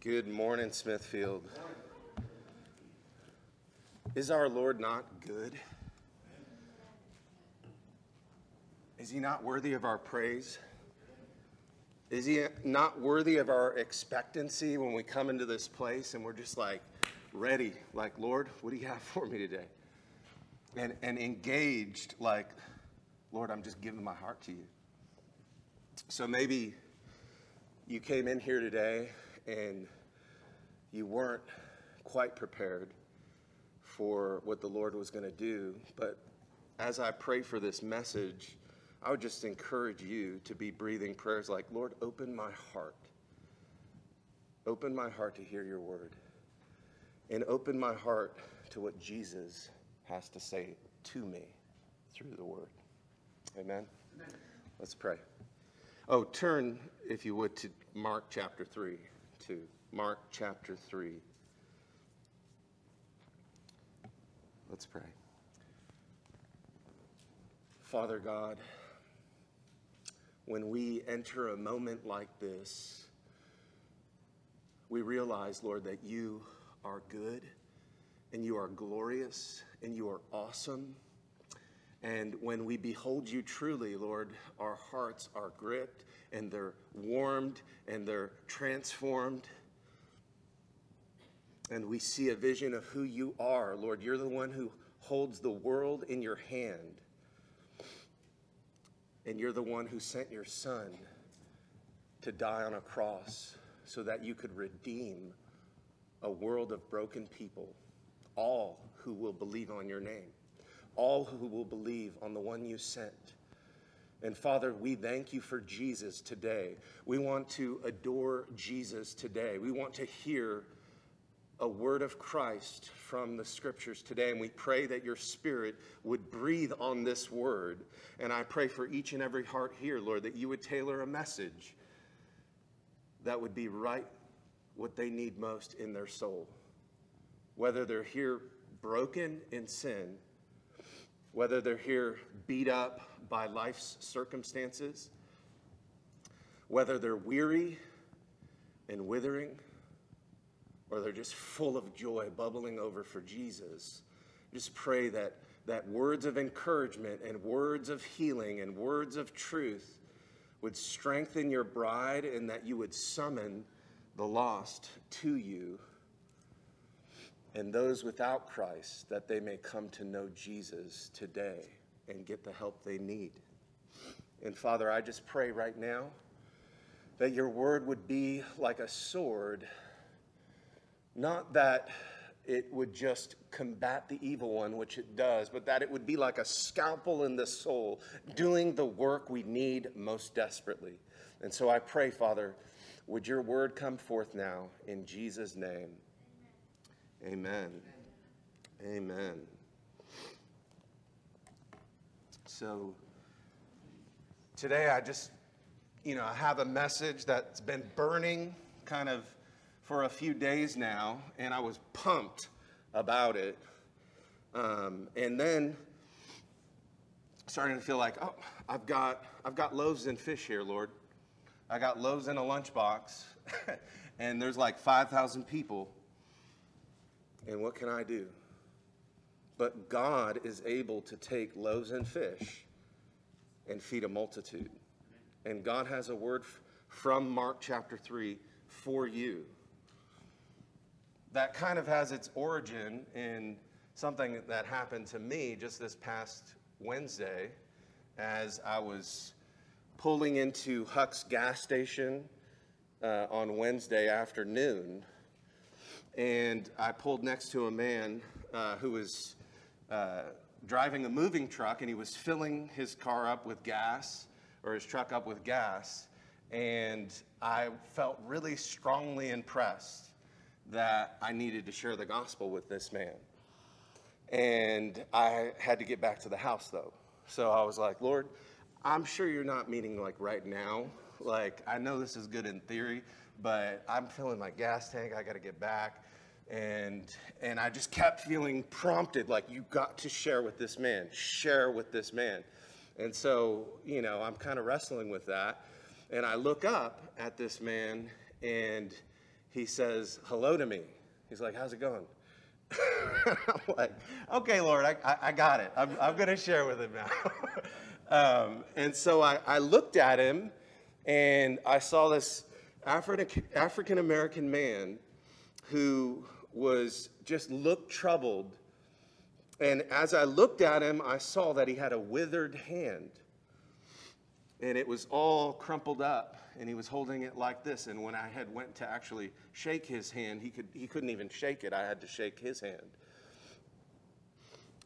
Good morning, Smithfield. Is our Lord not good? Is he not worthy of our praise? Is he not worthy of our expectancy when we come into this place and we're just like ready, like, Lord, what do you have for me today? And, and engaged, like, Lord, I'm just giving my heart to you. So maybe you came in here today and you weren't quite prepared for what the Lord was going to do. But as I pray for this message, I would just encourage you to be breathing prayers like, Lord, open my heart. Open my heart to hear your word. And open my heart to what Jesus has to say to me through the word. Amen. Amen. Let's pray. Oh, turn, if you would, to Mark chapter 3. Mark chapter 3. Let's pray. Father God, when we enter a moment like this, we realize, Lord, that you are good and you are glorious and you are awesome. And when we behold you truly, Lord, our hearts are gripped and they're warmed and they're transformed. And we see a vision of who you are, Lord. You're the one who holds the world in your hand. And you're the one who sent your son to die on a cross so that you could redeem a world of broken people, all who will believe on your name, all who will believe on the one you sent. And Father, we thank you for Jesus today. We want to adore Jesus today. We want to hear a word of Christ from the scriptures today. And we pray that your spirit would breathe on this word. And I pray for each and every heart here, Lord, that you would tailor a message that would be right what they need most in their soul. Whether they're here broken in sin, whether they're here beat up by life's circumstances, whether they're weary and withering or they're just full of joy, bubbling over for Jesus. Just pray that, that words of encouragement and words of healing and words of truth would strengthen your bride and that you would summon the lost to you and those without Christ that they may come to know Jesus today and get the help they need. And Father, I just pray right now that your word would be like a sword not that it would just combat the evil one, which it does, but that it would be like a scalpel in the soul, doing the work we need most desperately. And so I pray, Father, would your word come forth now in Jesus' name? Amen. Amen. So today I just, you know, I have a message that's been burning kind of for a few days now, and I was pumped about it. Um, and then starting to feel like, oh, I've got, I've got loaves and fish here, Lord. I got loaves in a lunchbox, and there's like 5,000 people. And what can I do? But God is able to take loaves and fish and feed a multitude. And God has a word from Mark chapter 3 for you that kind of has its origin in something that happened to me just this past Wednesday as I was pulling into Huck's gas station uh, on Wednesday afternoon. And I pulled next to a man uh, who was uh, driving a moving truck and he was filling his car up with gas or his truck up with gas. And I felt really strongly impressed that I needed to share the gospel with this man. And I had to get back to the house though. So I was like, Lord, I'm sure you're not meeting like right now. Like, I know this is good in theory, but I'm filling my gas tank. I got to get back. And, and I just kept feeling prompted, like, you got to share with this man, share with this man. And so, you know, I'm kind of wrestling with that. And I look up at this man, and he says hello to me. He's like, How's it going? I'm like, Okay, Lord, I, I, I got it. I'm, I'm going to share with him now. um, and so I, I looked at him and I saw this African American man who was just looked troubled. And as I looked at him, I saw that he had a withered hand. And it was all crumpled up, and he was holding it like this. And when I had went to actually shake his hand, he, could, he couldn't even shake it. I had to shake his hand.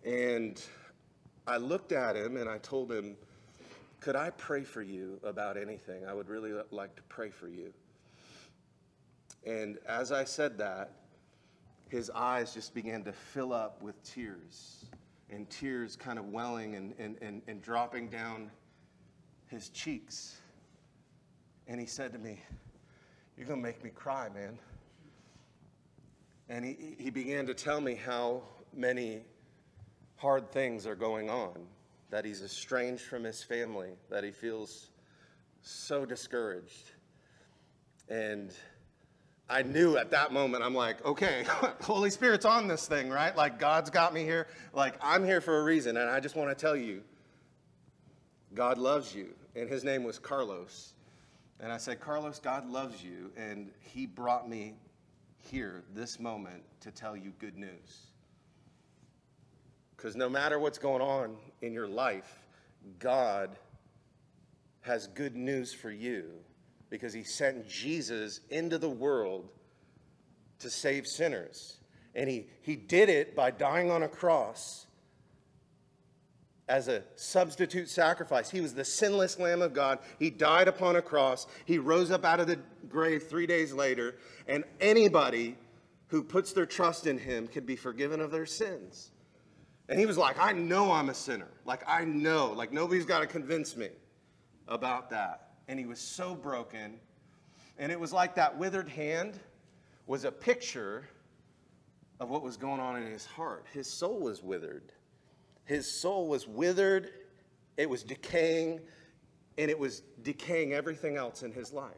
And I looked at him and I told him, Could I pray for you about anything? I would really like to pray for you. And as I said that, his eyes just began to fill up with tears, and tears kind of welling and, and, and, and dropping down his cheeks. And he said to me, You're going to make me cry, man. And he, he began to tell me how many hard things are going on, that he's estranged from his family, that he feels so discouraged. And I knew at that moment, I'm like, okay, Holy Spirit's on this thing, right? Like, God's got me here. Like, I'm here for a reason. And I just want to tell you, God loves you. And his name was Carlos. And I said, Carlos, God loves you. And he brought me here, this moment, to tell you good news. Because no matter what's going on in your life, God has good news for you because he sent Jesus into the world to save sinners. And he, he did it by dying on a cross as a substitute sacrifice. He was the sinless Lamb of God. He died upon a cross. He rose up out of the grave three days later. And anybody who puts their trust in him can be forgiven of their sins. And he was like, I know I'm a sinner. Like, I know. Like, nobody's got to convince me about that and he was so broken. And it was like that withered hand was a picture of what was going on in his heart. His soul was withered. His soul was withered, it was decaying, and it was decaying everything else in his life.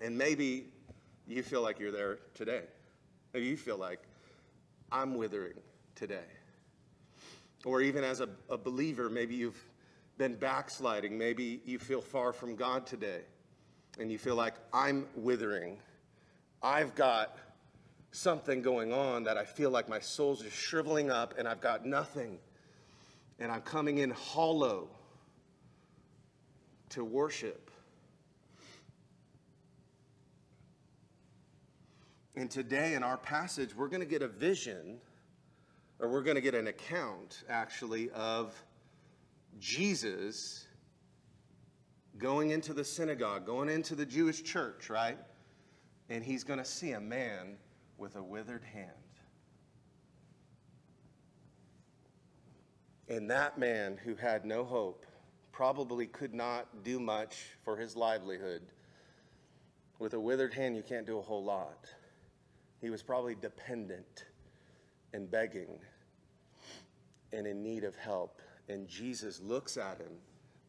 And maybe you feel like you're there today. Maybe you feel like I'm withering today. Or even as a, a believer, maybe you've been backsliding. Maybe you feel far from God today and you feel like I'm withering. I've got something going on that I feel like my soul's just shriveling up and I've got nothing. And I'm coming in hollow to worship. And today in our passage, we're going to get a vision, or we're going to get an account, actually, of Jesus going into the synagogue, going into the Jewish church, right? And he's going to see a man with a withered hand. And that man who had no hope probably could not do much for his livelihood. With a withered hand, you can't do a whole lot. He was probably dependent and begging and in need of help. And Jesus looks at him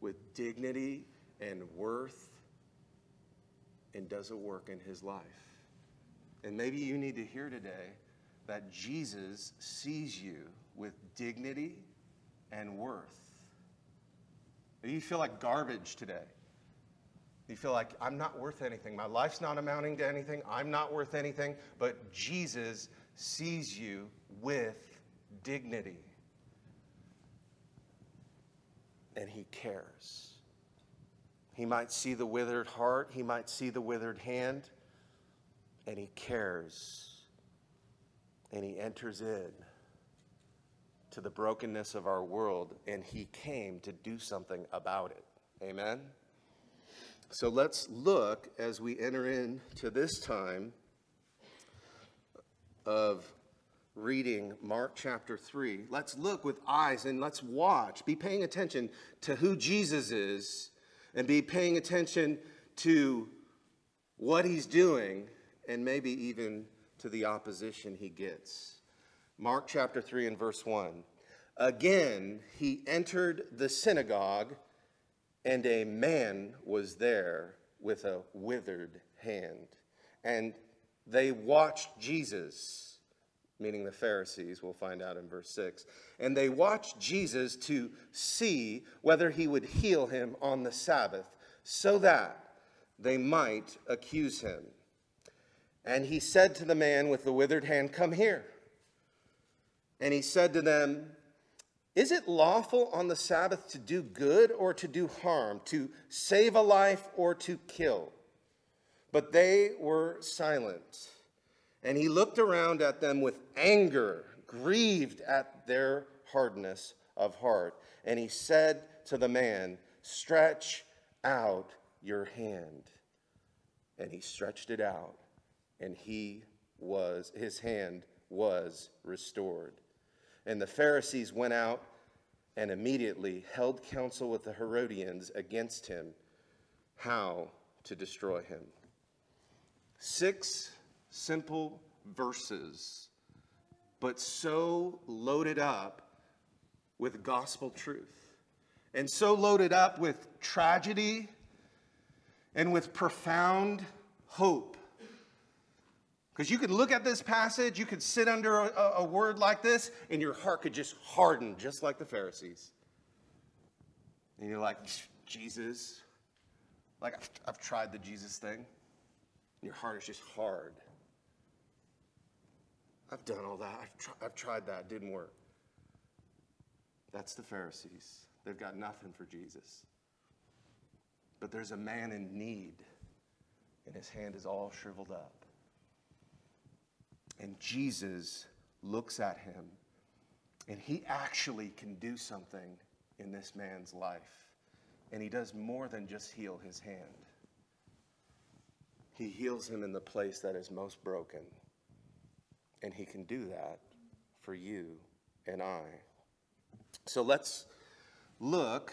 with dignity and worth and does a work in his life. And maybe you need to hear today that Jesus sees you with dignity and worth. You feel like garbage today. You feel like I'm not worth anything. My life's not amounting to anything. I'm not worth anything. But Jesus sees you with dignity and he cares. He might see the withered heart, he might see the withered hand, and he cares. And he enters in to the brokenness of our world, and he came to do something about it. Amen? So let's look as we enter into this time of reading Mark chapter 3, let's look with eyes and let's watch. Be paying attention to who Jesus is and be paying attention to what he's doing and maybe even to the opposition he gets. Mark chapter 3 and verse 1. Again, he entered the synagogue, and a man was there with a withered hand. and they watched Jesus, meaning the Pharisees, we'll find out in verse 6. And they watched Jesus to see whether he would heal him on the Sabbath, so that they might accuse him. And he said to the man with the withered hand, Come here. And he said to them, Is it lawful on the Sabbath to do good or to do harm, to save a life or to kill? But they were silent. And he looked around at them with anger, grieved at their hardness of heart. And he said to the man, Stretch out your hand. And he stretched it out, and he was, his hand was restored. And the Pharisees went out and immediately held counsel with the Herodians against him, how to destroy him. Six simple verses, but so loaded up with gospel truth, and so loaded up with tragedy and with profound hope. Because you could look at this passage, you could sit under a, a, word like this, and your heart could just harden, just like the Pharisees. And you're like, Jesus, like I've, I've tried the Jesus thing. And Your heart is just hard. I've done all that. I've, tr- I've tried that. It didn't work. That's the Pharisees. They've got nothing for Jesus. But there's a man in need, and his hand is all shriveled up. And Jesus looks at him, and he actually can do something in this man's life. And he does more than just heal his hand. He heals him in the place that is most broken. And He can do that for you and I. So let's look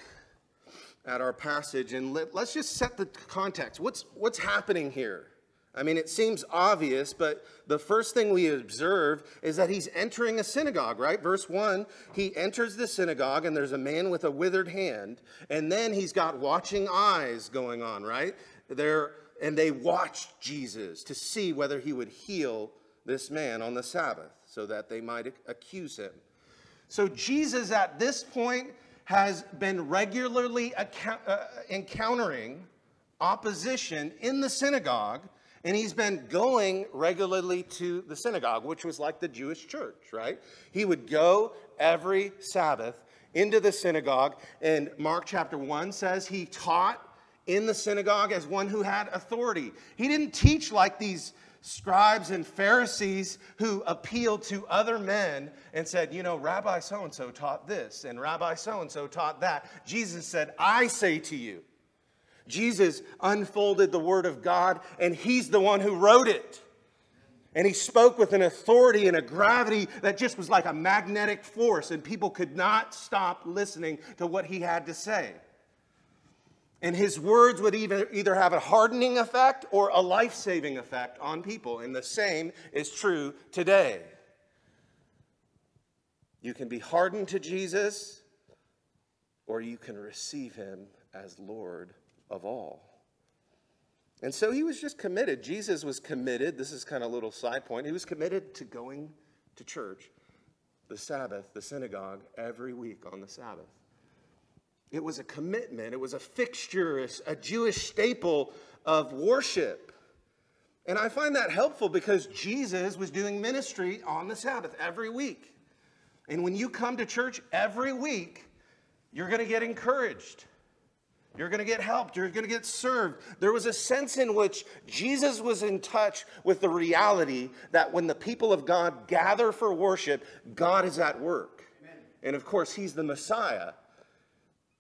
at our passage and let, us just set the context. What's, what's happening here? I mean, it seems obvious, but the first thing we observe is that he's entering a synagogue, right? Verse 1 he enters the synagogue, and there's a man with a withered hand, and then he's got watching eyes going on, right? They're and they watched Jesus to see whether he would heal this man on the Sabbath so that they might accuse him. So Jesus at this point has been regularly account- uh, encountering opposition in the synagogue, and he's been going regularly to the synagogue, which was like the Jewish church, right? He would go every Sabbath into the synagogue, and Mark chapter 1 says he taught in the synagogue as one who had authority. He didn't teach like these scribes and Pharisees who appealed to other men and said, You know, Rabbi so and so taught this, and Rabbi so and so taught that. Jesus said, I say to you. Jesus unfolded the Word of God, and He's the one who wrote it. And He spoke with an authority and a gravity that just was like a magnetic force, and people could not stop listening to what He had to say. And his words would either, either have a hardening effect or a life saving effect on people. And the same is true today. You can be hardened to Jesus, or you can receive him as Lord of all. And so he was just committed. Jesus was committed. This is kind of a little side point. He was committed to going to church, the Sabbath, the synagogue, every week on the Sabbath. It was a commitment, it was a fixture, a Jewish staple of worship. And I find that helpful because Jesus was doing ministry on the Sabbath every week. And when you come to church every week, you're going to get encouraged. You're going to get helped. You're going to get served. There was a sense in which Jesus was in touch with the reality that when the people of God gather for worship, God is at work. Amen. And of course, He's the Messiah.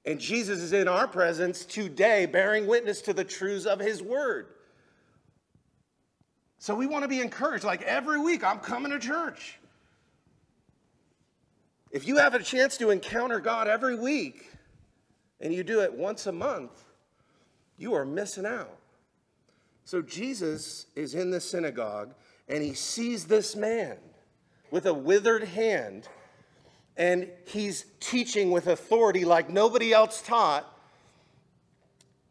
And Jesus is in our presence today, bearing witness to the truths of his word. So we want to be encouraged. Like every week, I'm coming to church. If you have a chance to encounter God every week and you do it once a month, you are missing out. So Jesus is in the synagogue and he sees this man with a withered hand and he's teaching with authority like nobody else taught.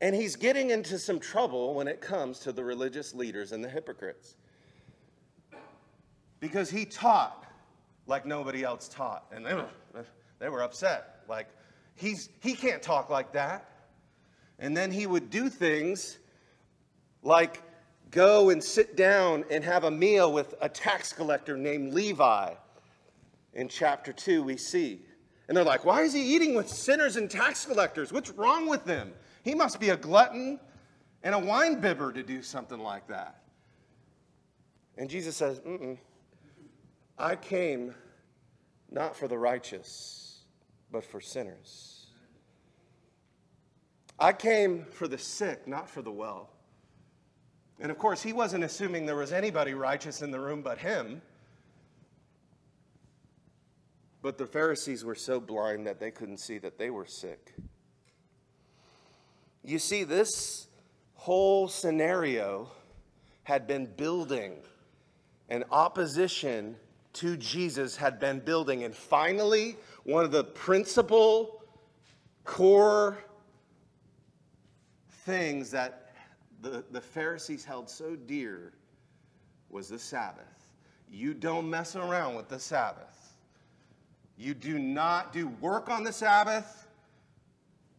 And he's getting into some trouble when it comes to the religious leaders and the hypocrites. Because he taught like nobody else taught. And they were, they were upset. Like, he's, he can't talk like that. And then he would do things like go and sit down and have a meal with a tax collector named Levi. In chapter 2, we see. And they're like, why is he eating with sinners and tax collectors? What's wrong with them? He must be a glutton and a wine bibber to do something like that. And Jesus says. I came not for the righteous, but for sinners. I came for the sick, not for the well. And of course, he wasn't assuming there was anybody righteous in the room but him. But the Pharisees were so blind that they couldn't see that they were sick. You see, this whole scenario had been building and opposition to Jesus had been building. And finally, one of the principal core things that the, the Pharisees held so dear was the Sabbath. You don't mess around with the Sabbath. You do not do work on the Sabbath.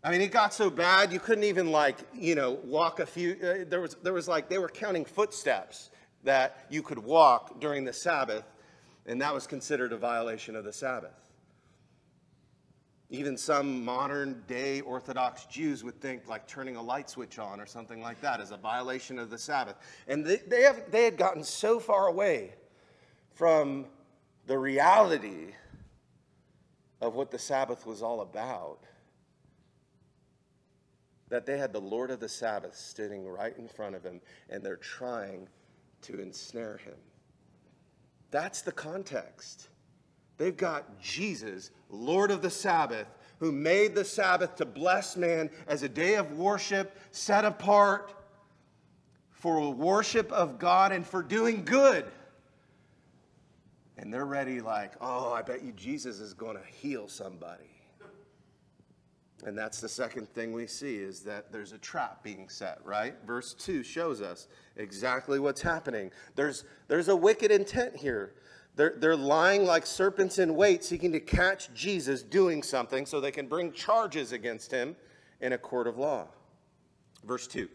I mean, it got so bad you couldn't even like, you know, walk a few. Uh, there was there was like they were counting footsteps that you could walk during the Sabbath, and that was considered a violation of the Sabbath. Even some modern day Orthodox Jews would think like turning a light switch on or something like that is a violation of the Sabbath. And they, they, have, they had gotten so far away from the reality of what the Sabbath was all about that they had the Lord of the Sabbath sitting right in front of him and they're trying to ensnare him. That's the context. They've got Jesus, Lord of the Sabbath, who made the Sabbath to bless man as a day of worship set apart for worship of God and for doing good. And they're ready, like, oh, I bet you Jesus is going to heal somebody. And that's the second thing we see is that there's a trap being set, right? Verse 2 shows us exactly what's happening. There's, there's a wicked intent here. They're, they're lying like serpents in wait, seeking to catch Jesus doing something so they can bring charges against him in a court of law. Verse 2.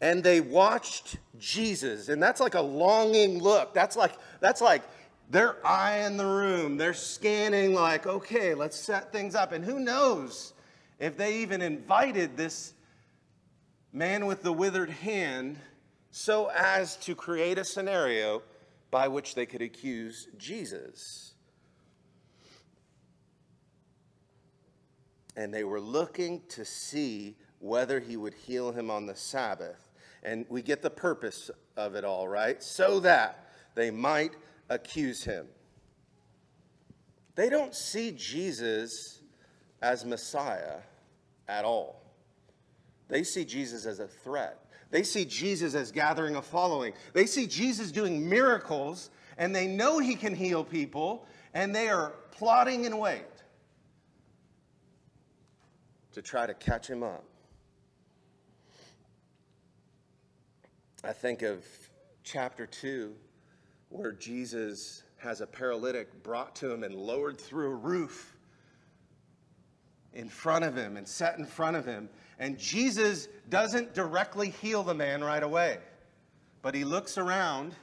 And they watched Jesus, and that's like a longing look. That's like, that's like they're eyeing the room. They're scanning, like, okay, let's set things up. And who knows if they even invited this man with the withered hand so as to create a scenario by which they could accuse Jesus. And they were looking to see whether he would heal him on the Sabbath. And we get the purpose of it all, right? So that they might accuse him. They don't see Jesus as Messiah at all. They see Jesus as a threat. They see Jesus as gathering a following. They see Jesus doing miracles, and they know he can heal people, and they are plotting in wait to try to catch him up. I think of chapter 2, where Jesus has a paralytic brought to him and lowered through a roof in front of him and set in front of him. And Jesus doesn't directly heal the man right away, but he looks around.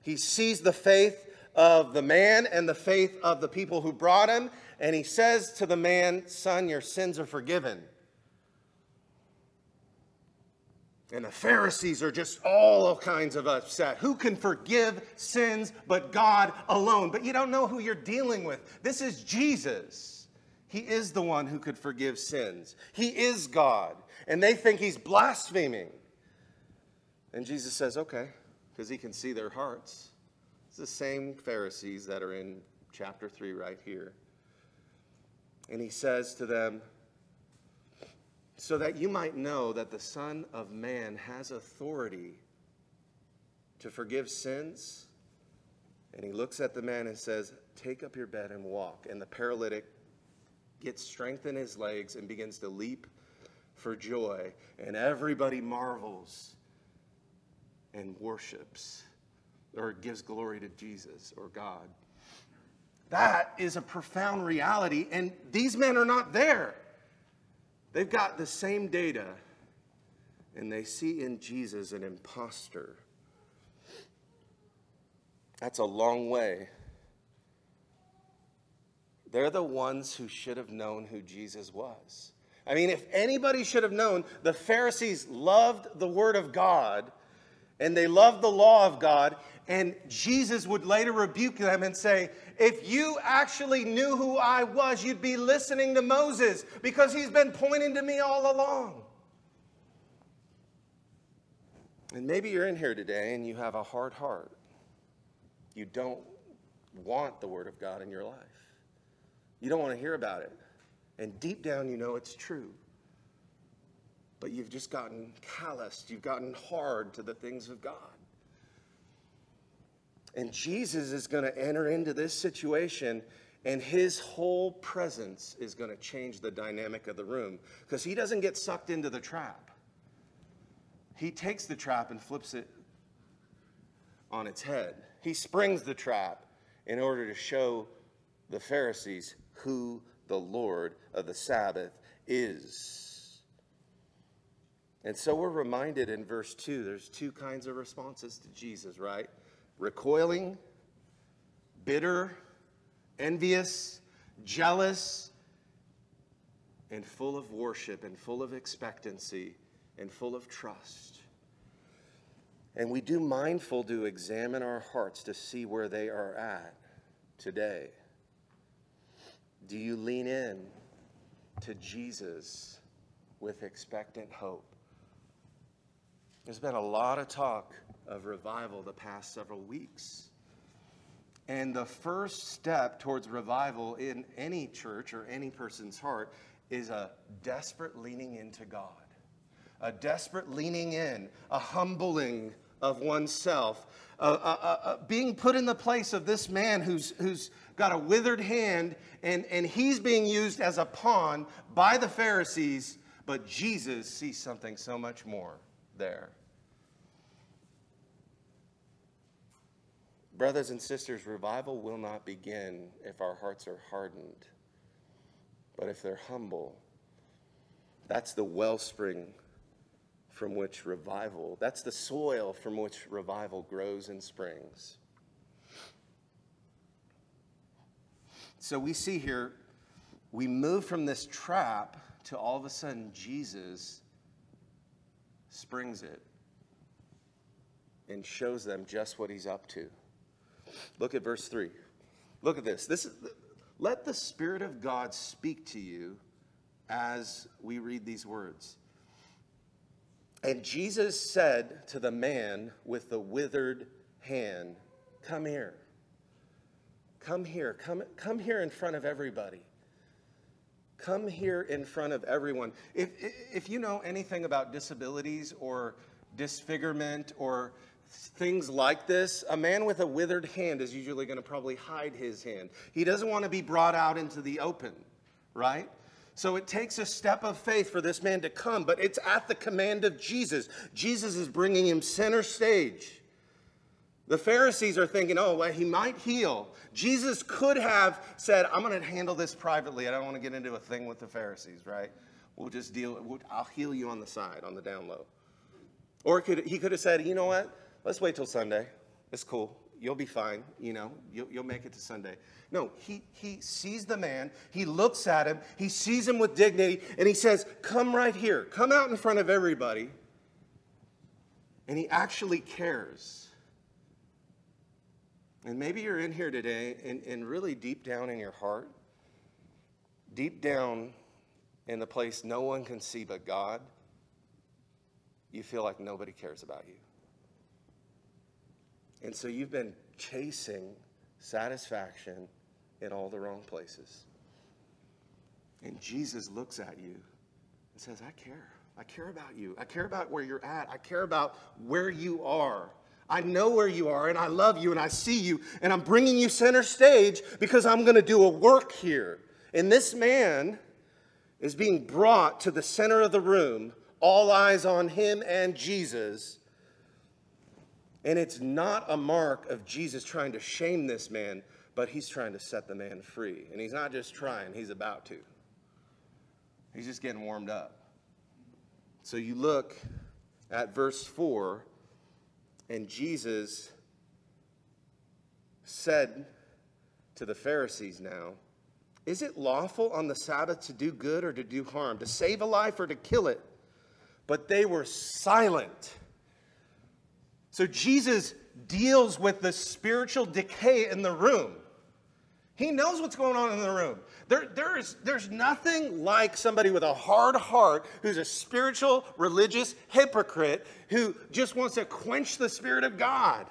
He sees the faith of the man and the faith of the people who brought him, and he says to the man, Son, your sins are forgiven. And the Pharisees are just all kinds of upset. Who can forgive sins but God alone? But you don't know who you're dealing with. This is Jesus. He is the one who could forgive sins. He is God. And they think he's blaspheming. And Jesus says, okay, because he can see their hearts. It's the same Pharisees that are in chapter 3 right here. And he says to them, so that you might know that the Son of Man has authority to forgive sins. And he looks at the man and says, Take up your bed and walk. And the paralytic gets strength in his legs and begins to leap for joy, and everybody marvels and worships or gives glory to Jesus or God. That is a profound reality, and these men are not there. They've got the same data, and they see in Jesus an impostor. That's a long way. They're the ones who should have known who Jesus was. I mean, if anybody should have known, the Pharisees loved the Word of God and they loved the law of God. And Jesus would later rebuke them and say, If you actually knew who I was, you'd be listening to Moses because he's been pointing to me all along. And maybe you're in here today and you have a hard heart. You don't want the Word of God in your life, you don't want to hear about it. And deep down, you know it's true. But you've just gotten calloused, you've gotten hard to the things of God. And Jesus is going to enter into this situation, and his whole presence is going to change the dynamic of the room because he doesn't get sucked into the trap. He takes the trap and flips it on its head. He springs the trap in order to show the Pharisees who the Lord of the Sabbath is. And so we're reminded in verse 2 there's two kinds of responses to Jesus, right? Recoiling, bitter, envious, jealous, and full of worship and full of expectancy and full of trust. And we do mindful to examine our hearts to see where they are at today. Do you lean in to Jesus with expectant hope? There's been a lot of talk of revival the past several weeks. And the first step towards revival in any church or any person's heart is a desperate leaning into God, a desperate leaning in, a humbling of oneself, uh, being put in the place of this man who's, who's got a withered hand and, and he's being used as a pawn by the Pharisees, but Jesus sees something so much more there. Brothers and sisters, revival will not begin if our hearts are hardened, but if they're humble. That's the wellspring from which revival, that's the soil from which revival grows and springs. So we see here, we move from this trap to all of a sudden Jesus springs it and shows them just what he's up to. Look at verse 3. Look at this. This is let the spirit of God speak to you as we read these words. And Jesus said to the man with the withered hand, Come here. Come here. Come, come here in front of everybody. Come here in front of everyone. If, if you know anything about disabilities or disfigurement or things like this, a man with a withered hand is usually going to probably hide his hand. He doesn't want to be brought out into the open, right? So it takes a step of faith for this man to come, but it's at the command of Jesus. Jesus is bringing him center stage. The Pharisees are thinking, oh, well, he might heal. Jesus could have said, I'm going to handle this privately. I don't want to get into a thing with the Pharisees, right? We'll just deal, we'll, I'll heal you on the side, on the down low. Or could, he could have said, you know what? Let's wait till Sunday. It's cool. You'll be fine. You know, you'll, you'll make it to Sunday. No, he, he sees the man, he looks at him, he sees him with dignity, and he says, Come right here, come out in front of everybody. And he actually cares. And maybe you're in here today, and, and really deep down in your heart, deep down in the place no one can see but God, you feel like nobody cares about you. And so you've been chasing satisfaction in all the wrong places. And Jesus looks at you and says, I care. I care about you. I care about where you're at. I care about where you are. I know where you are and I love you and I see you and I'm bringing you center stage because I'm going to do a work here. And this man is being brought to the center of the room, all eyes on him and Jesus. And it's not a mark of Jesus trying to shame this man, but he's trying to set the man free. And he's not just trying, he's about to. He's just getting warmed up. So you look at verse 4, and Jesus said to the Pharisees now, Is it lawful on the Sabbath to do good or to do harm, to save a life or to kill it? But they were silent. So Jesus deals with the spiritual decay in the room. He knows what's going on in the room. There, there's, there's nothing like somebody with a hard heart who's a spiritual, religious hypocrite who just wants to quench the Spirit of God.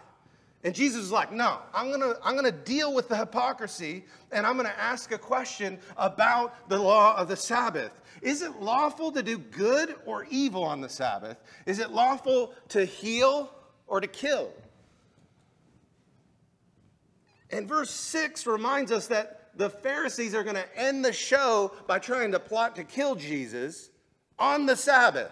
And Jesus is like, no, I'm gonna, I'm gonna deal with the hypocrisy and I'm gonna ask a question about the law of the Sabbath. Is it lawful to do good or evil on the Sabbath? Is it lawful to heal or to kill? And verse 6 reminds us that the Pharisees are going to end the show by trying to plot to kill Jesus on the Sabbath.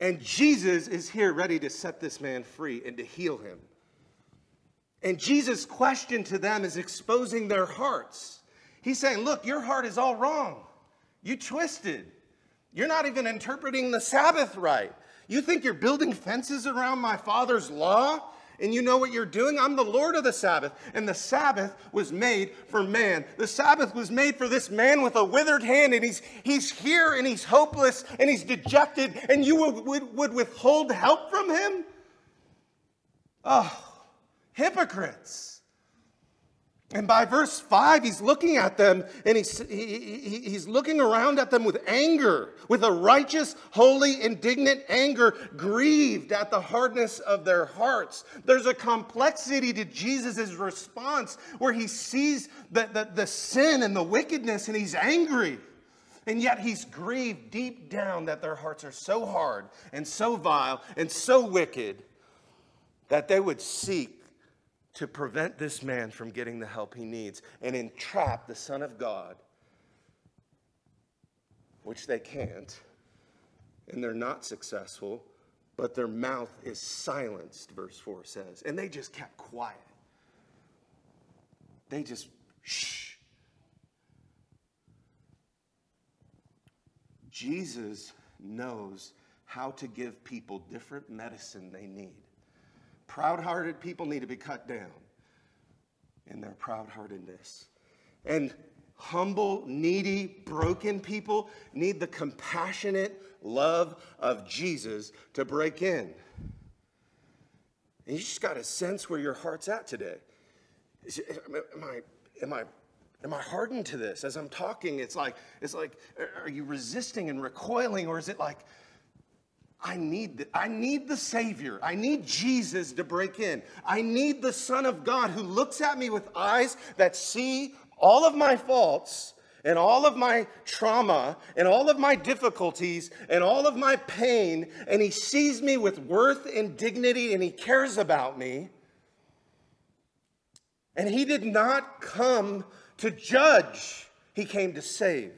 And Jesus is here ready to set this man free and to heal him. And Jesus' question to them is exposing their hearts. He's saying, Look, your heart is all wrong. You twisted. You're not even interpreting the Sabbath right. You think you're building fences around my father's law? And you know what you're doing? I'm the Lord of the Sabbath. And the Sabbath was made for man. The Sabbath was made for this man with a withered hand, and he's, he's here and he's hopeless and he's dejected, and you would, would, would withhold help from him? Oh, hypocrites. And by verse 5, he's looking at them and he's, he, he, he's looking around at them with anger, with a righteous, holy, indignant anger, grieved at the hardness of their hearts. There's a complexity to Jesus' response where he sees the, the, the sin and the wickedness and he's angry. And yet he's grieved deep down that their hearts are so hard and so vile and so wicked that they would seek to prevent this man from getting the help he needs and entrap the Son of God, which they can't, and they're not successful, but their mouth is silenced, verse 4 says. And they just kept quiet. They just, shh. Jesus knows how to give people different medicine they need. Proud hearted people need to be cut down in their proud heartedness. And humble, needy, broken people need the compassionate love of Jesus to break in. And you just got to sense where your heart's at today. Am I, am I, am I hardened to this? As I'm talking, it's like, it's like, are you resisting and recoiling, or is it like, I need, the, I need the Savior. I need Jesus to break in. I need the Son of God who looks at me with eyes that see all of my faults and all of my trauma and all of my difficulties and all of my pain, and He sees me with worth and dignity and He cares about me. And He did not come to judge, He came to save.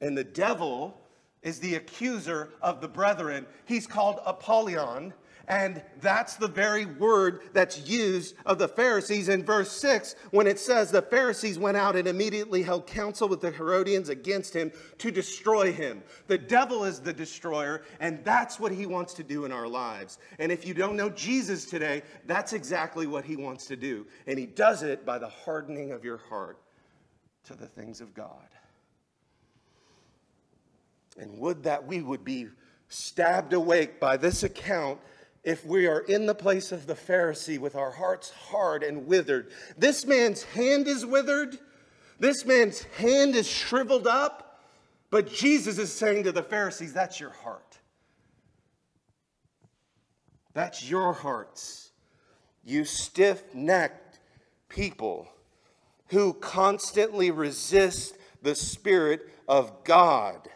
And the devil is the accuser of the brethren. He's called Apollyon. And that's the very word that's used of the Pharisees in verse 6 when it says the Pharisees went out and immediately held counsel with the Herodians against him to destroy him. The devil is the destroyer, and that's what he wants to do in our lives. And if you don't know Jesus today, that's exactly what he wants to do. And he does it by the hardening of your heart to the things of God. And would that we would be stabbed awake by this account if we are in the place of the Pharisee with our hearts hard and withered. This man's hand is withered, this man's hand is shriveled up, but Jesus is saying to the Pharisees, That's your heart. That's your hearts. You stiff necked people who constantly resist the Spirit of God.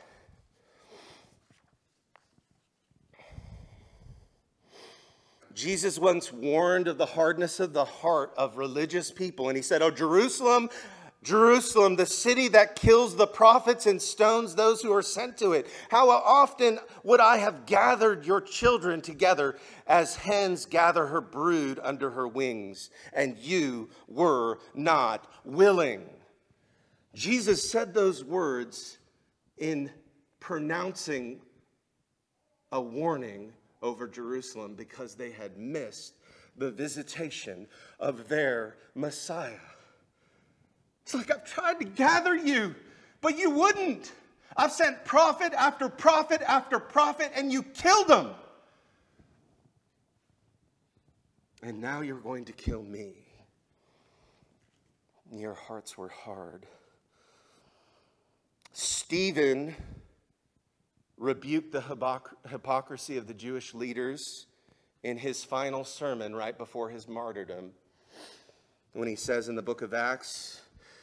Jesus once warned of the hardness of the heart of religious people, and he said, Oh, Jerusalem, Jerusalem, the city that kills the prophets and stones those who are sent to it. How often would I have gathered your children together as hens gather her brood under her wings, and you were not willing? Jesus said those words in pronouncing a warning over Jerusalem because they had missed the visitation of their Messiah. It's like I've tried to gather you, but you wouldn't. I've sent prophet after prophet after prophet, and you killed them. And now you're going to kill me. Your hearts were hard. Stephen rebuked the hypocrisy of the Jewish leaders in his final sermon right before his martyrdom when he says in the book of Acts,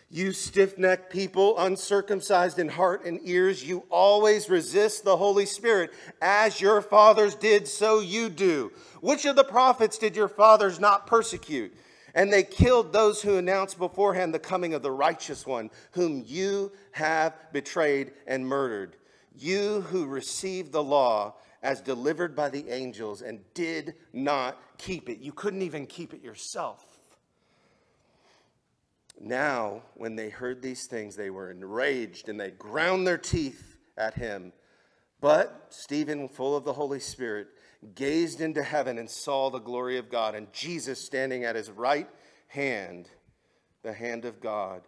You stiff necked people, uncircumcised in heart and ears, you always resist the Holy Spirit. As your fathers did, so you do. Which of the prophets did your fathers not persecute? And they killed those who announced beforehand the coming of the righteous one, whom you have betrayed and murdered. You who received the law as delivered by the angels and did not keep it. You couldn't even keep it yourself. Now, when they heard these things, they were enraged and they ground their teeth at him. But Stephen, full of the Holy Spirit, gazed into heaven and saw the glory of God, and Jesus standing at his right hand, the hand of God.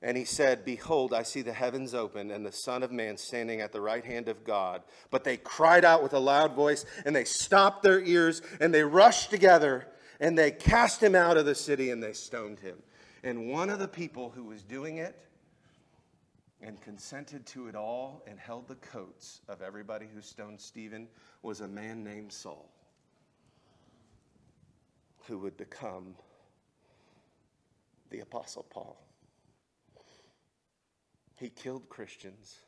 And he said, Behold, I see the heavens open and the Son of Man standing at the right hand of God. But they cried out with a loud voice, and they stopped their ears, and they rushed together, and they cast him out of the city, and they stoned him. And one of the people who was doing it and consented to it all and held the coats of everybody who stoned Stephen was a man named Saul, who would become the Apostle Paul. He killed Christians.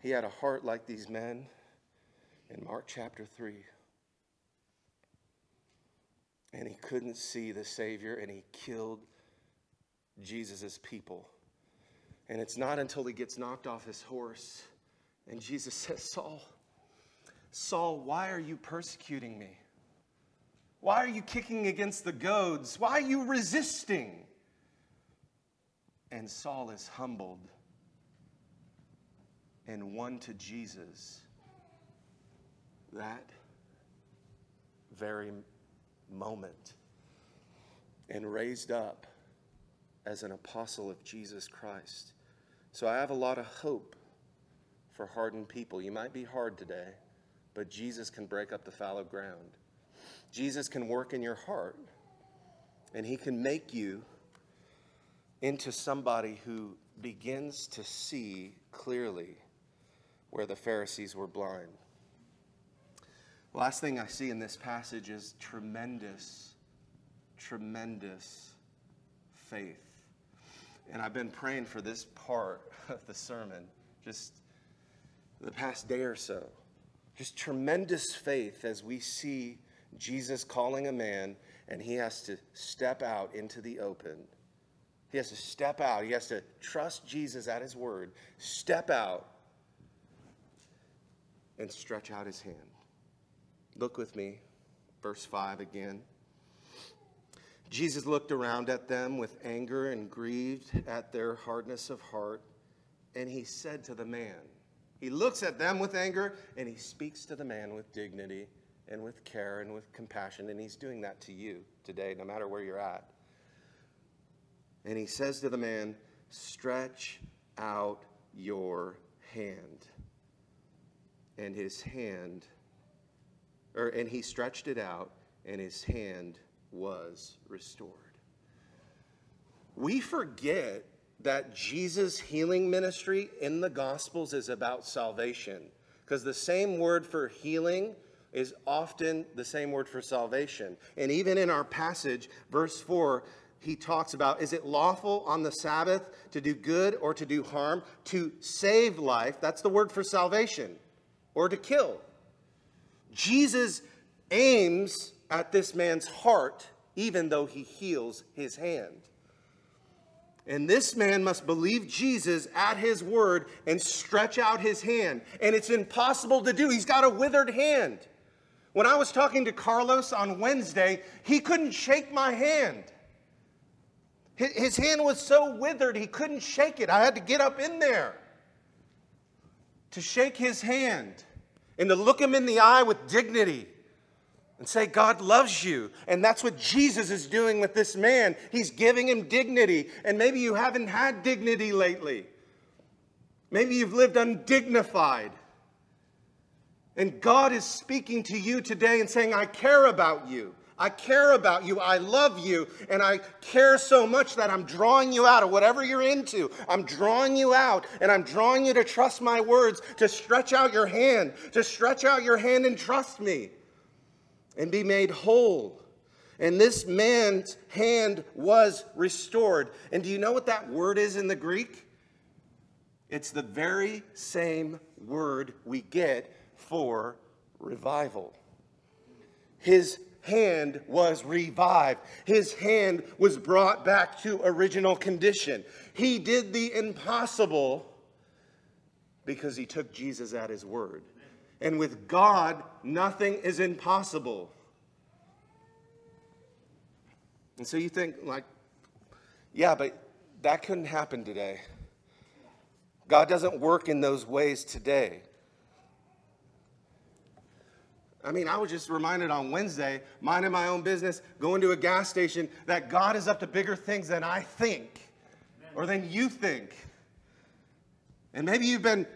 He had a heart like these men in Mark chapter 3. And he couldn't see the Savior, and he killed Jesus' people. And it's not until he gets knocked off his horse and Jesus says, Saul, Saul, why are you persecuting me? Why are you kicking against the goads? Why are you resisting? And Saul is humbled and won to Jesus that very moment and raised up as an apostle of Jesus Christ. So I have a lot of hope for hardened people. You might be hard today, but Jesus can break up the fallow ground. Jesus can work in your heart, and he can make you into somebody who begins to see clearly where the Pharisees were blind. Last thing I see in this passage is tremendous, tremendous faith. And I've been praying for this part of the sermon just the past day or so. Just tremendous faith as we see Jesus calling a man and he has to step out into the open. He has to step out. He has to trust Jesus at his word, step out, and stretch out his hand. Look with me, verse 5 again. Jesus looked around at them with anger and grieved at their hardness of heart, and he said to the man, He looks at them with anger, and he speaks to the man with dignity and with care and with compassion, and he's doing that to you today, no matter where you're at. And he says to the man, Stretch out your hand. And his hand, or, and he stretched it out, and his hand was restored. We forget that Jesus' healing ministry in the Gospels is about salvation because the same word for healing is often the same word for salvation. And even in our passage, verse 4, he talks about is it lawful on the Sabbath to do good or to do harm? To save life, that's the word for salvation, or to kill. Jesus aims at this man's heart, even though he heals his hand. And this man must believe Jesus at his word and stretch out his hand. And it's impossible to do. He's got a withered hand. When I was talking to Carlos on Wednesday, he couldn't shake my hand. His hand was so withered, he couldn't shake it. I had to get up in there to shake his hand and to look him in the eye with dignity and say, God loves you. And that's what Jesus is doing with this man. He's giving him dignity. And maybe you haven't had dignity lately. Maybe you've lived undignified. And God is speaking to you today and saying, I care about you. I care about you. I love you. And I care so much that I'm drawing you out of whatever you're into. I'm drawing you out and I'm drawing you to trust my words, to stretch out your hand, to stretch out your hand and trust me and be made whole. And this man's hand was restored. And do you know what that word is in the Greek? It's the very same word we get for revival. His hand was revived. His hand was brought back to original condition. He did the impossible because he took Jesus at his word. And with God, nothing is impossible. And so you think, like, yeah, but that couldn't happen today. God doesn't work in those ways today. I mean, I was just reminded on Wednesday, minding my own business, going to a gas station, that God is up to bigger things than I think or than you think. And maybe you've been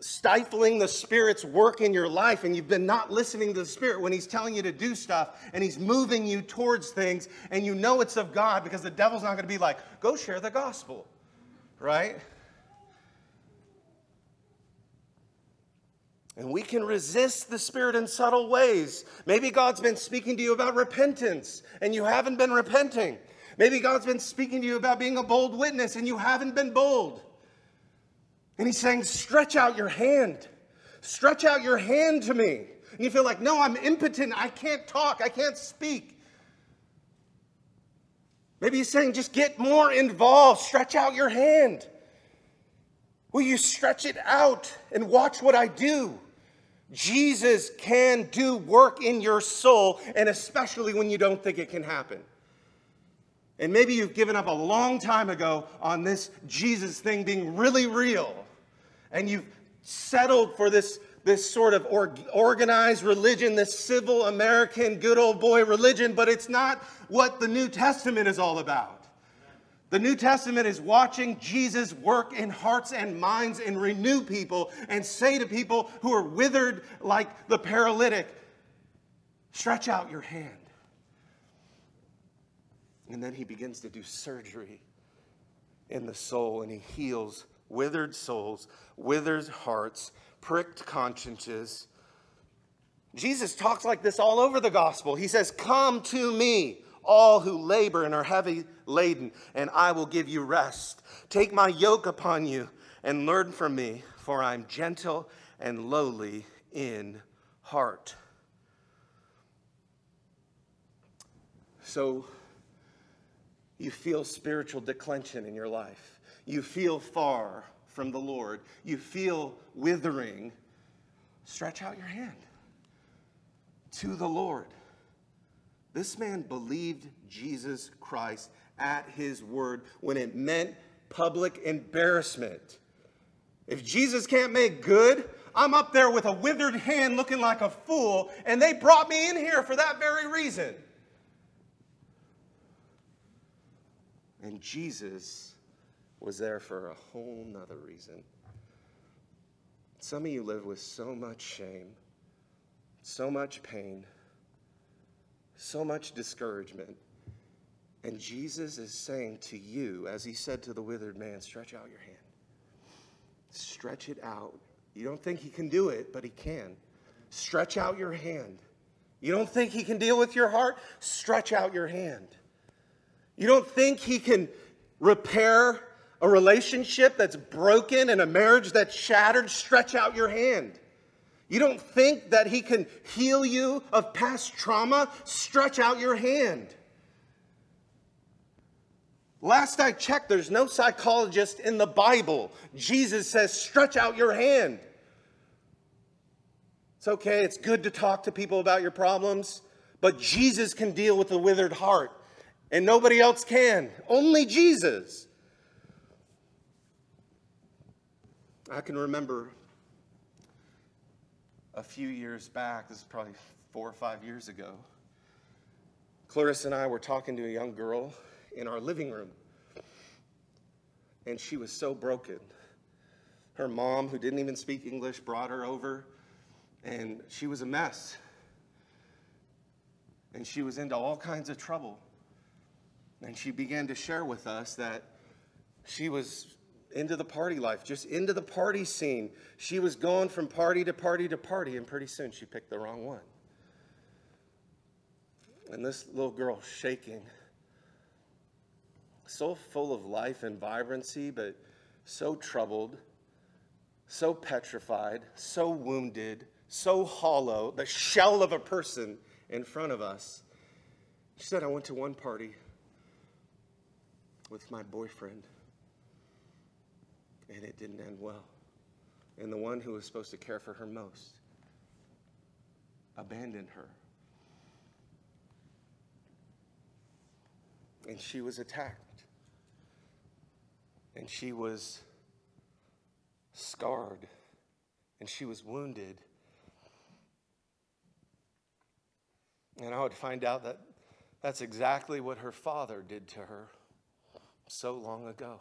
stifling the Spirit's work in your life and you've been not listening to the Spirit when He's telling you to do stuff and He's moving you towards things and you know it's of God because the devil's not going to be like, go share the gospel, right? And we can resist the Spirit in subtle ways. Maybe God's been speaking to you about repentance and you haven't been repenting. Maybe God's been speaking to you about being a bold witness and you haven't been bold. And he's saying, stretch out your hand. Stretch out your hand to me. And you feel like, no, I'm impotent. I can't talk. I can't speak. Maybe he's saying, just get more involved. Stretch out your hand. Will you stretch it out and watch what I do? Jesus can do work in your soul, and especially when you don't think it can happen. And maybe you've given up a long time ago on this Jesus thing being really real and you've settled for this, this sort of or, organized religion, this civil American good old boy religion, but it's not what the New Testament is all about. The New Testament is watching Jesus work in hearts and minds and renew people and say to people who are withered like the paralytic, stretch out your hand. And then he begins to do surgery in the soul and he heals withered souls, withered hearts, pricked consciences. Jesus talks like this all over the gospel. He says, Come to me, all who labor and are heavy laden, and I will give you rest. Take my yoke upon you and learn from me, for I'm gentle and lowly in heart. So, you feel spiritual declension in your life you feel far from the Lord, you feel withering, stretch out your hand to the Lord. This man believed Jesus Christ at his word when it meant public embarrassment. If Jesus can't make good, I'm up there with a withered hand looking like a fool, and they brought me in here for that very reason. And Jesus was there for a whole nother reason. Some of you live with so much shame, so much pain, so much discouragement. And Jesus is saying to you, as he said to the withered man, stretch out your hand. Stretch it out. You don't think he can do it, but he can. Stretch out your hand. You don't think he can deal with your heart? Stretch out your hand. You don't think he can repair a relationship that's broken and a marriage that's shattered, stretch out your hand. You don't think that He can heal you of past trauma? Stretch out your hand. Last I checked, there's no psychologist in the Bible. Jesus says, stretch out your hand. It's okay, it's good to talk to people about your problems, but Jesus can deal with the withered heart, and nobody else can. Only Jesus. I can remember a few years back, this is probably four or five years ago. Clarissa and I were talking to a young girl in our living room, and she was so broken. Her mom, who didn't even speak English, brought her over, and she was a mess. And she was into all kinds of trouble. And she began to share with us that she was into the party life, just into the party scene. She was going from party to party to party, and pretty soon she picked the wrong one. And this little girl shaking, so full of life and vibrancy, but so troubled, so petrified, so wounded, so hollow, the shell of a person in front of us. She said, I went to one party with my boyfriend and it didn't end well. And the one who was supposed to care for her most abandoned her. And she was attacked. And she was scarred. And she was wounded. And I would find out that that's exactly what her father did to her so long ago.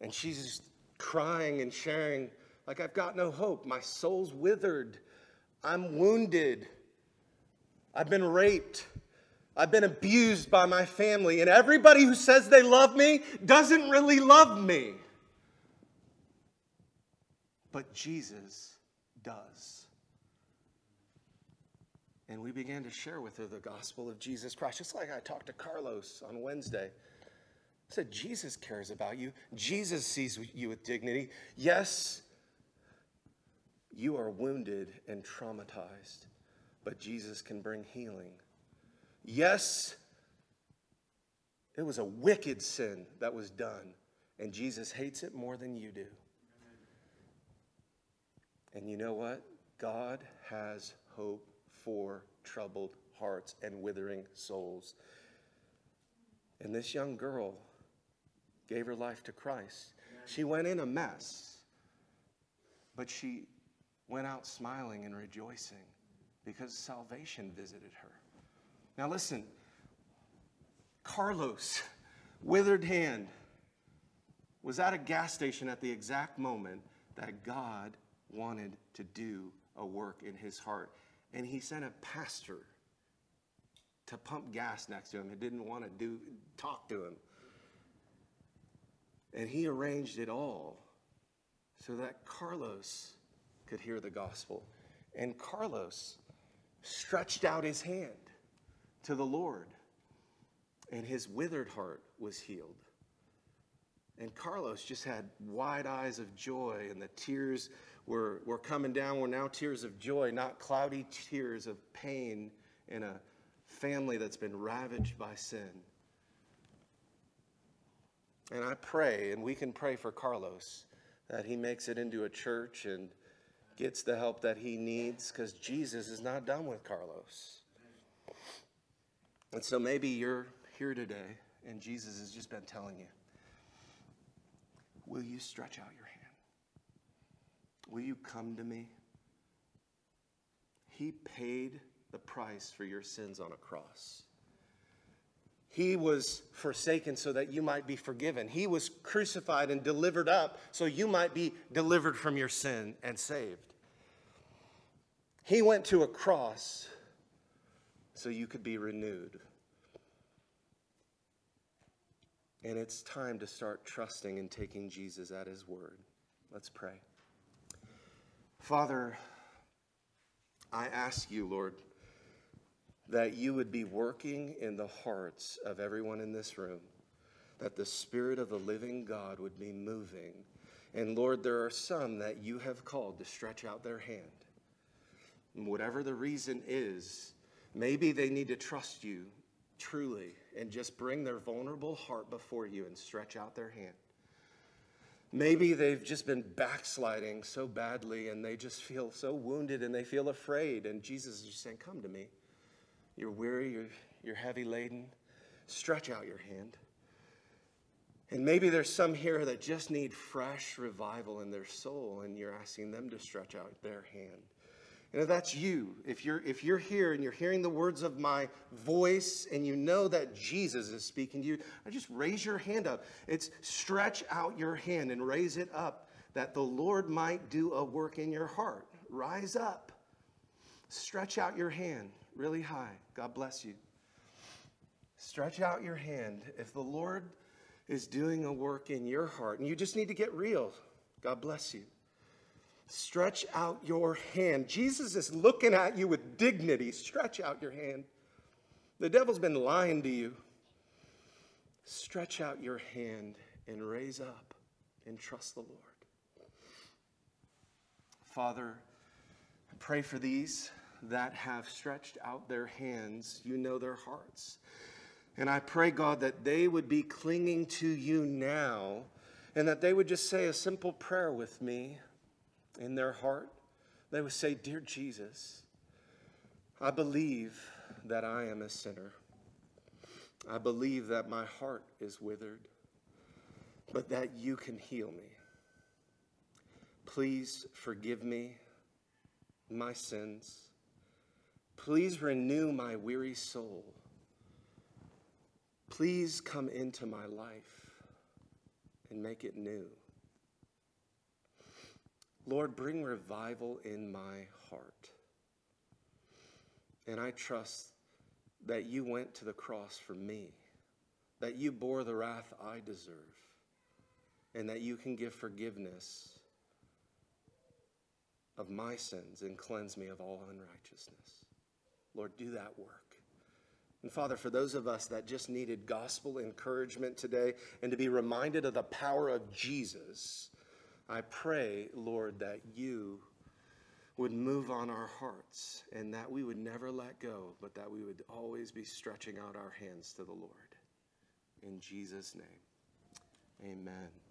And she's just crying and sharing, like, I've got no hope. My soul's withered. I'm wounded. I've been raped. I've been abused by my family. And everybody who says they love me doesn't really love me. But Jesus does. And we began to share with her the gospel of Jesus Christ, just like I talked to Carlos on Wednesday. I said, Jesus cares about you. Jesus sees you with dignity. Yes, you are wounded and traumatized, but Jesus can bring healing. Yes, it was a wicked sin that was done, and Jesus hates it more than you do. And you know what? God has hope for troubled hearts and withering souls. And this young girl gave her life to Christ. She went in a mess, but she went out smiling and rejoicing because salvation visited her. Now, listen, Carlos, withered hand, was at a gas station at the exact moment that God wanted to do a work in his heart. And he sent a pastor to pump gas next to him and didn't want to do talk to him. And he arranged it all so that Carlos could hear the gospel. And Carlos stretched out his hand to the Lord, and his withered heart was healed. And Carlos just had wide eyes of joy, and the tears were, were coming down were now tears of joy, not cloudy tears of pain in a family that's been ravaged by sin. And I pray, and we can pray for Carlos, that he makes it into a church and gets the help that he needs because Jesus is not done with Carlos. And so maybe you're here today and Jesus has just been telling you, Will you stretch out your hand? Will you come to me? He paid the price for your sins on a cross. He was forsaken so that you might be forgiven. He was crucified and delivered up so you might be delivered from your sin and saved. He went to a cross so you could be renewed. And it's time to start trusting and taking Jesus at his word. Let's pray. Father, I ask you, Lord that you would be working in the hearts of everyone in this room, that the Spirit of the living God would be moving. And Lord, there are some that you have called to stretch out their hand. And whatever the reason is, maybe they need to trust you truly and just bring their vulnerable heart before you and stretch out their hand. Maybe they've just been backsliding so badly and they just feel so wounded and they feel afraid. And Jesus is just saying, Come to me. You're weary, you're, you're heavy laden. Stretch out your hand. And maybe there's some here that just need fresh revival in their soul, and you're asking them to stretch out their hand. And if that's you, if you're, if you're here and you're hearing the words of my voice and you know that Jesus is speaking to you, just raise your hand up. It's stretch out your hand and raise it up that the Lord might do a work in your heart. Rise up. Stretch out your hand really high. God bless you. Stretch out your hand. If the Lord is doing a work in your heart, and you just need to get real, God bless you. Stretch out your hand. Jesus is looking at you with dignity. Stretch out your hand. The devil's been lying to you. Stretch out your hand and raise up and trust the Lord. Father, I pray for these that have stretched out their hands. You know their hearts. And I pray, God, that they would be clinging to you now and that they would just say a simple prayer with me in their heart. They would say, Dear Jesus, I believe that I am a sinner. I believe that my heart is withered, but that you can heal me. Please forgive me my sins. Please renew my weary soul. Please come into my life and make it new. Lord, bring revival in my heart. And I trust that you went to the cross for me, that you bore the wrath I deserve, and that you can give forgiveness of my sins and cleanse me of all unrighteousness. Lord, do that work. And Father, for those of us that just needed gospel encouragement today and to be reminded of the power of Jesus, I pray, Lord, that you would move on our hearts and that we would never let go, but that we would always be stretching out our hands to the Lord. In Jesus' name, amen.